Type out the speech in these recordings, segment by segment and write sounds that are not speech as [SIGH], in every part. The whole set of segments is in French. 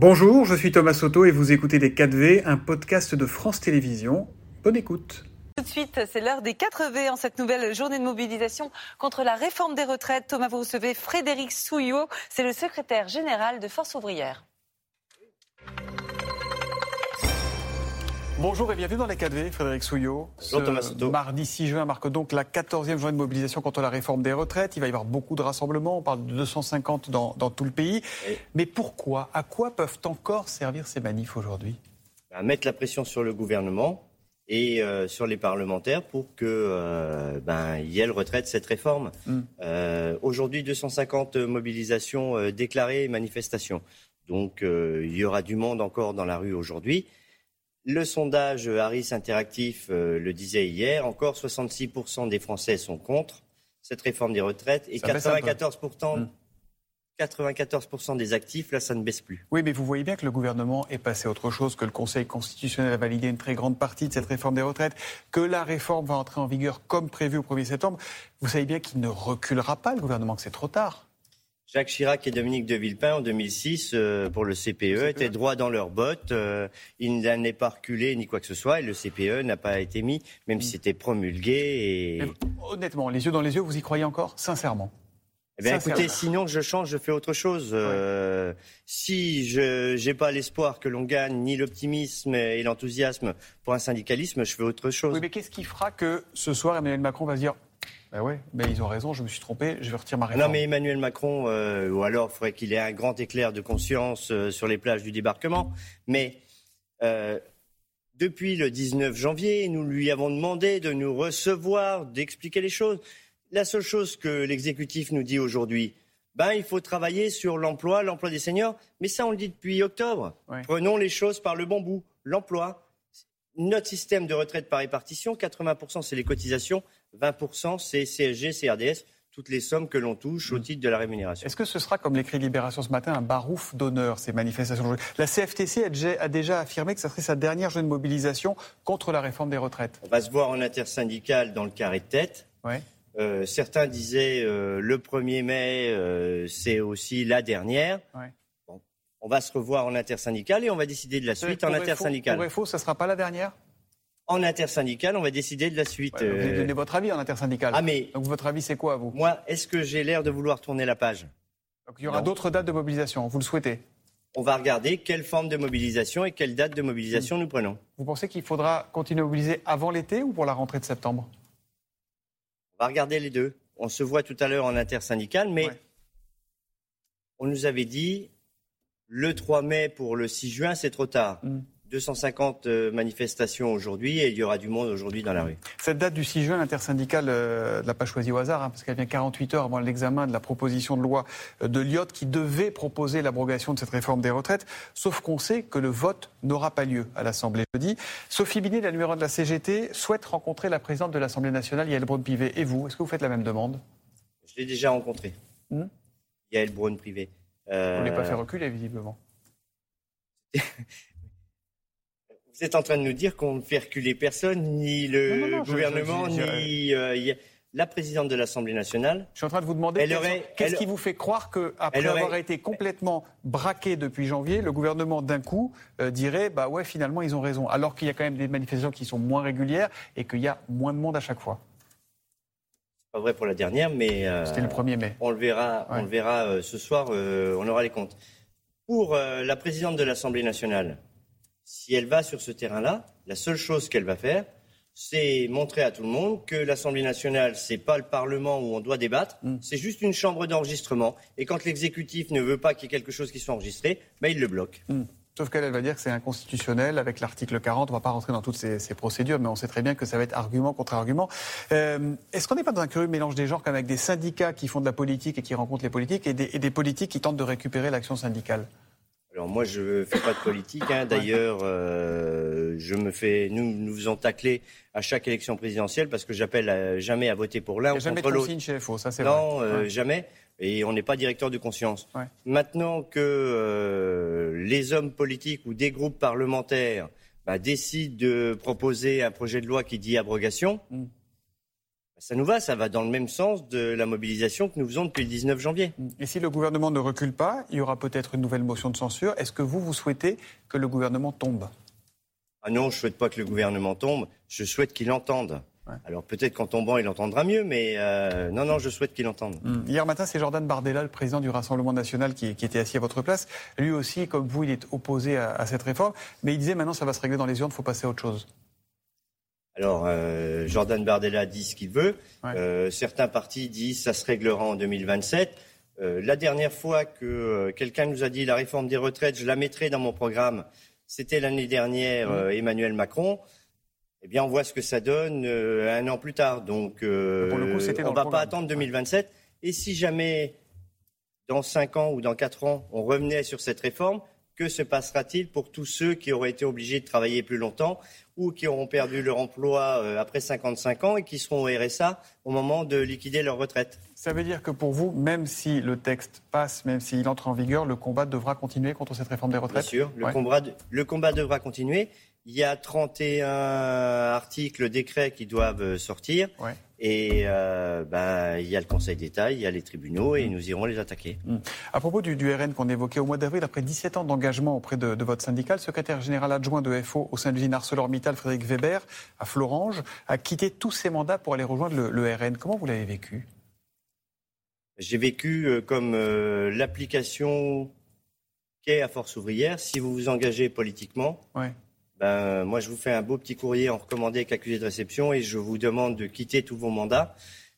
Bonjour, je suis Thomas Soto et vous écoutez Les 4V, un podcast de France Télévisions. Bonne écoute. Tout de suite, c'est l'heure des 4 V en cette nouvelle journée de mobilisation contre la réforme des retraites. Thomas, vous recevez Frédéric Souillot, c'est le secrétaire général de Force ouvrière. Bonjour et bienvenue dans les 4V, Frédéric Souillot. Bonjour Thomas Soto. Mardi 6 juin marque donc la 14e journée de mobilisation contre la réforme des retraites. Il va y avoir beaucoup de rassemblements, on parle de 250 dans, dans tout le pays. Mais pourquoi À quoi peuvent encore servir ces manifs aujourd'hui? À mettre la pression sur le gouvernement et euh, sur les parlementaires pour que euh, ben, y ait le retrait de cette réforme. Mm. Euh, aujourd'hui, 250 mobilisations déclarées et manifestations. Donc il y aura du monde encore dans la rue aujourd'hui. Le sondage Harris Interactif euh, le disait hier, encore 66% des Français sont contre cette réforme des retraites et Ça baisse un peu. 94%, Mm. 94% des actifs, là, ça ne baisse plus. Oui, mais vous voyez bien que le gouvernement est passé à autre chose, que le Conseil constitutionnel a validé une très grande partie de cette réforme des retraites, que la réforme va entrer en vigueur comme prévu au 1er septembre. Vous savez bien qu'il ne reculera pas, le gouvernement, que c'est trop tard. Jacques Chirac et Dominique de Villepin en 2006 euh, pour le CPE, étaient droits dans leurs bottes. euh, ils n'en est pas reculé ni quoi que ce soit et le CPE n'a pas été mis, même si c'était promulgué. Et... Honnêtement, les yeux dans les yeux, vous y croyez encore? Sincèrement Eh bien, écoutez, sinon je change, je fais autre chose. Euh, Si je n'ai pas l'espoir que l'on gagne, ni l'optimisme et l'enthousiasme pour un syndicalisme, je fais autre chose. Oui, mais qu'est-ce qui fera que ce soir, Emmanuel Macron va se dire Ben ouais, mais ils ont raison, je me suis trompé, je vais retirer ma réforme Non, mais Emmanuel Macron, euh, ou alors il faudrait qu'il ait un grand éclair de conscience euh, sur les plages du débarquement. Mais euh, depuis le 19 janvier, nous lui avons demandé de nous recevoir, d'expliquer les choses. La seule chose que l'exécutif nous dit aujourd'hui, ben, il faut travailler sur l'emploi, l'emploi des seniors. Mais ça, on le dit depuis octobre. Ouais. Prenons les choses par le bon bout. L'emploi, notre système de retraite par répartition, 80% c'est les cotisations, 20% c'est CSG, CRDS, toutes les sommes que l'on touche au titre de la rémunération. Est-ce que ce sera, comme l'écrit Libération ce matin, un barouf d'honneur, ces manifestations La CFTC a déjà, affirmé que ça serait sa dernière journée de mobilisation contre la réforme des retraites. On va se voir en intersyndical dans le carré de tête. Ouais. Euh, certains disaient euh, le 1er mai, euh, c'est aussi la dernière. Ouais. Bon, on va se revoir en intersyndical et on va décider de la suite en Pour FO, intersyndical. Pour FO, ça ne sera pas la dernière? En intersyndical, on va décider de la suite. Ouais, Vous avez Euh, donné votre avis en intersyndical. Ah, mais- Donc votre avis, c'est quoi, vous? Moi, est-ce que j'ai l'air de vouloir tourner la page? Donc, Il y aura d'autres dates de mobilisation, vous le souhaitez? On va regarder quelle forme de mobilisation et quelle date de mobilisation nous prenons. Vous pensez qu'il faudra continuer à mobiliser avant l'été ou pour la rentrée de septembre? On va regarder les deux. On se voit tout à l'heure en intersyndical, mais Ouais. on nous avait dit le 3 mai pour le 6 juin, c'est trop tard. Mm. 250 euh, manifestations aujourd'hui et il y aura du monde aujourd'hui dans la rue. Cette date du 6 juin, l'intersyndicale euh, ne l'a pas choisie au hasard, hein, parce qu'elle vient 48 heures avant l'examen de la proposition de loi euh, de Lyotte qui devait proposer l'abrogation de cette réforme des retraites, sauf qu'on sait que le vote n'aura pas lieu à l'Assemblée jeudi. Sophie Binet, la numéro 1 de la CGT, souhaite rencontrer la présidente de l'Assemblée nationale, Yael Braun-Pivet. Et vous, est-ce que vous faites la même demande? Je l'ai déjà rencontré. Mm. Yael Braun privé. Euh, Vous ne l'avez pas fait reculer, visiblement. [LAUGHS] Vous êtes en train de nous dire qu'on ne fait reculer personne, ni le Non, non, non, je- gouvernement, je- je- ni euh, la présidente de l'Assemblée nationale. Je suis en train de vous demander aurait- qu'est-ce qui vous fait croire qu'après Elle aurait- avoir été complètement braqué depuis janvier, le gouvernement d'un coup euh, dirait bah ouais finalement ils ont raison, alors qu'il y a quand même des manifestations qui sont moins régulières et qu'il y a moins de monde à chaque fois. Pas vrai pour la dernière, mais euh, C'était le 1er mai. on le verra, Ouais. on le verra ce soir. on aura les comptes. Pour la présidente de l'Assemblée nationale, si elle va sur ce terrain-là, la seule chose qu'elle va faire, c'est montrer à tout le monde que l'Assemblée nationale, c'est pas le Parlement où on doit débattre, Mm. c'est juste une chambre d'enregistrement. Et quand l'exécutif ne veut pas qu'il y ait quelque chose qui soit enregistré, ben il le bloque. Hmm. Sauf qu'elle elle va dire que c'est inconstitutionnel avec l'article 40. On ne va pas rentrer dans toutes ces, ces procédures, mais on sait très bien que ça va être argument contre argument. Euh, Est-ce qu'on n'est pas dans un curieux mélange des genres, comme avec des syndicats qui font de la politique et qui rencontrent les politiques, et des, et des politiques qui tentent de récupérer l'action syndicale? Alors moi, je fais pas de politique. hein. D'ailleurs, euh, je me fais, nous nous faisons tacler à chaque élection présidentielle parce que j'appelle jamais à voter pour l'un ou jamais contre l'autre. consigne chez FO, ça c'est Non, vrai. euh, Ouais. jamais. Et on n'est pas directeur de conscience. Ouais. Maintenant que euh, les hommes politiques ou des groupes parlementaires bah, décident de proposer un projet de loi qui dit abrogation, Mm. Ça nous va, ça va dans le même sens de la mobilisation que nous faisons depuis le 19 janvier. Et si le gouvernement ne recule pas, il y aura peut-être une nouvelle motion de censure. Est-ce que vous, vous souhaitez que le gouvernement tombe? Ah non, je ne souhaite pas que le gouvernement tombe, je souhaite qu'il entende. Alors peut-être qu'en tombant, il entendra mieux, mais euh, non, non, je souhaite qu'il entende. Hum. Hier matin, c'est Jordan Bardella, le président du Rassemblement national, qui, était assis à votre place. Lui aussi, comme vous, il est opposé à, cette réforme, mais il disait maintenant ça va se régler dans les urnes, il faut passer à autre chose. Alors, euh, Jordan Bardella dit ce qu'il veut. Euh, certains partis disent ça se réglera en 2027. la dernière fois que quelqu'un nous a dit la réforme des retraites, je la mettrai dans mon programme, c'était l'année dernière. Emmanuel Macron eh bien, on voit ce que ça donne euh, un an plus tard. Donc, euh, on ne va pas attendre 2027. Et si jamais, dans 5 ans ou dans 4 ans, on revenait sur cette réforme, que se passera-t-il pour tous ceux qui auraient été obligés de travailler plus longtemps ou qui auront perdu leur emploi euh, après 55 ans et qui seront au RSA au moment de liquider leur retraite? Ça veut dire que pour vous, même si le texte passe, même s'il entre en vigueur, le combat devra continuer contre cette réforme des retraites? Bien sûr, le, combat, le combat devra continuer. Il y a 31 articles, décrets qui doivent euh, sortir. Et euh, ben, il y a le Conseil d'État, il y a les tribunaux et mm. nous irons les attaquer. Mm. À propos du, RN qu'on évoquait au mois d'avril, après 17 ans d'engagement auprès de, votre syndicat, le secrétaire général adjoint de FO au sein de l'usine ArcelorMittal, Frédéric Weber, à Florange, a quitté tous ses mandats pour aller rejoindre le, RN. Comment vous l'avez vécu? J'ai vécu euh, comme l'application qu'est à Force ouvrière. Si vous vous engagez politiquement, ouais ben, moi, je vous fais un beau petit courrier en recommandé avec accusé de réception et je vous demande de quitter tous vos mandats.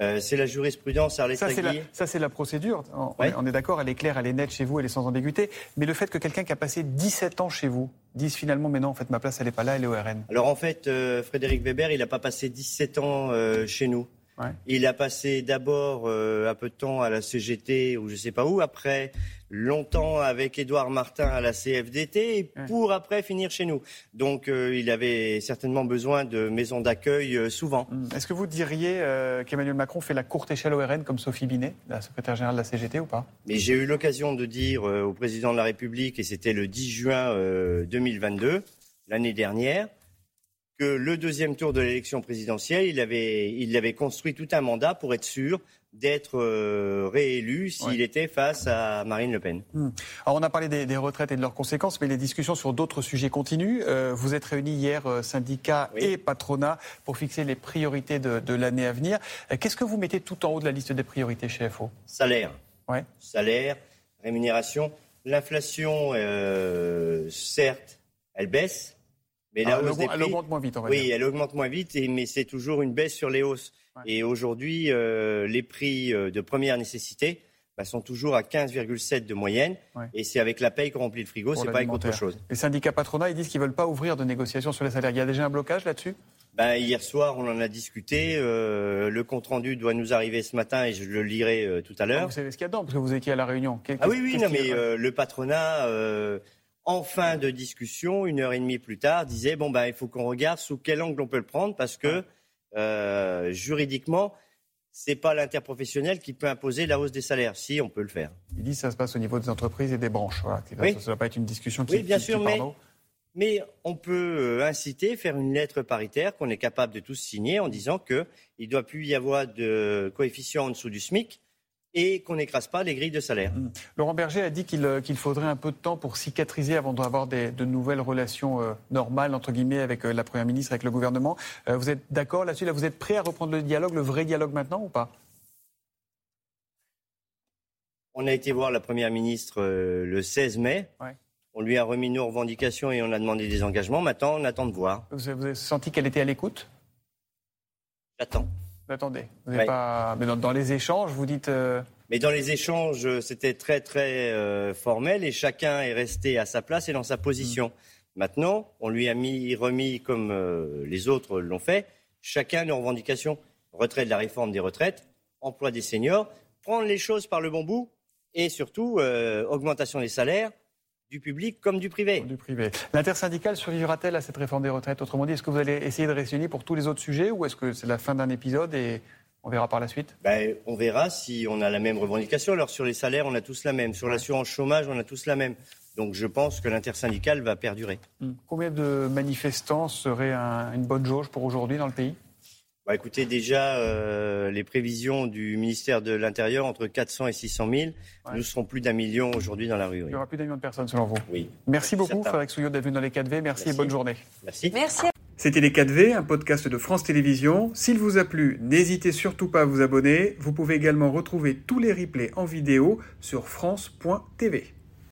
Euh, c'est la jurisprudence à ça, c'est la, ça, c'est la procédure. On, est, d'accord, elle est claire, elle est nette chez vous, elle est sans ambiguïté. Mais le fait que quelqu'un qui a passé 17 ans chez vous dise finalement, mais non, en fait, ma place, elle n'est pas là, elle est au RN. Alors, en fait, euh, Frédéric Weber, il n'a pas passé 17 ans euh, chez nous. Il a passé d'abord un peu de temps à la CGT ou je ne sais pas où. Après, longtemps avec Édouard Martin à la CFDT pour après finir chez nous. Donc euh, il avait certainement besoin de maisons d'accueil euh, souvent. Hmm. Est-ce que vous diriez euh, qu'Emmanuel Macron fait la courte échelle au RN comme Sophie Binet, la secrétaire générale de la CGT ou pas? Mais j'ai eu l'occasion de dire au président de la République, et c'était le 10 juin 2022, l'année dernière, que le deuxième tour de l'élection présidentielle, il avait, il avait construit tout un mandat pour être sûr d'être euh, réélu s'il était face à Marine Le Pen. Hmm. Alors on a parlé des, retraites et de leurs conséquences, mais les discussions sur d'autres sujets continuent. Euh, vous êtes réunis hier, euh, syndicats et patronat, pour fixer les priorités de, l'année à venir. Qu'est-ce que vous mettez tout en haut de la liste des priorités chez FO Salaire. Ouais. Salaire, rémunération. L'inflation, certes, elle baisse. Mais la ah, hausse elle, augmente moins vite, Oui, elle augmente moins vite, mais c'est toujours une baisse sur les hausses. Et aujourd'hui, euh, les prix euh, de première nécessité bah, sont toujours à 15,7 de moyenne. Et c'est avec la paye qu'on remplit le frigo, c'est pas avec autre chose. Les syndicats patronats, ils disent qu'ils ne veulent pas ouvrir de négociations sur les salaires. Il y a déjà un blocage là-dessus? Ben, hier soir, on en a discuté. Euh, le compte-rendu doit nous arriver ce matin et je le lirai tout à l'heure. vous savez ce qu'il y a dedans, parce que vous étiez à la réunion. ah oui, oui, non, mais le patronat, en fin de discussion, une heure et demie plus tard, disait, bon, ben, il faut qu'on regarde sous quel angle on peut le prendre, parce que euh, juridiquement, c'est pas l'interprofessionnel qui peut imposer la hausse des salaires. Si, on peut le faire. Il dit que ça se passe au niveau des entreprises et des branches. Ça ne va pas être une discussion qui Oui, bien sûr, mais, mais, on peut euh, inciter, faire une lettre paritaire qu'on est capable de tous signer en disant qu'il ne doit plus y avoir de coefficient en dessous du SMIC et qu'on n'écrase pas les grilles de salaire. Mmh. Laurent Berger a dit euh, qu'il faudrait un peu de temps pour cicatriser avant d'avoir de nouvelles relations euh, normales, entre guillemets, avec euh, la Première ministre, avec le gouvernement. vous êtes d'accord là-dessus? Vous êtes prêt à reprendre le dialogue, le vrai dialogue maintenant ou pas? On a été voir la Première ministre le 16 mai. On lui a remis nos revendications et on a demandé des engagements. Maintenant, on attend de voir. Vous avez senti qu'elle était à l'écoute? J'attends. Attendez, vous pas... mais dans, les échanges, vous dites. Euh, mais dans les échanges, c'était très très euh, formel et chacun est resté à sa place et dans sa position. Mm. Maintenant, on lui a mis, remis, comme euh, les autres l'ont fait, chacun nos revendications. Retrait de la réforme des retraites, emploi des seniors, prendre les choses par le bon bout et surtout augmentation des salaires du public comme du privé. Du privé. L'intersyndicale survivra-t-elle à cette réforme des retraites? Autrement dit, est-ce que vous allez essayer de réunir pour tous les autres sujets ou est-ce que c'est la fin d'un épisode et on verra par la suite? Ben, On verra si on a la même revendication. Alors sur les salaires, on a tous la même. Sur l'assurance chômage, on a tous la même. Donc je pense que l'intersyndicale va perdurer. Hmm. Combien de manifestants seraient une bonne jauge pour aujourd'hui dans le pays? Bah, Écoutez, déjà, euh, les prévisions du ministère de l'Intérieur, entre 400 et 600 000, nous serons plus d'un million aujourd'hui dans la rue. Il y aura plus d'un million de personnes, selon vous Oui. Merci beaucoup, Frédéric Souillot, d'être venu dans les 4V. Merci, et bonne journée. Merci. Merci. C'était Les 4V, un podcast de France Télévisions. S'il vous a plu, n'hésitez surtout pas à vous abonner. Vous pouvez également retrouver tous les replays en vidéo sur France.tv.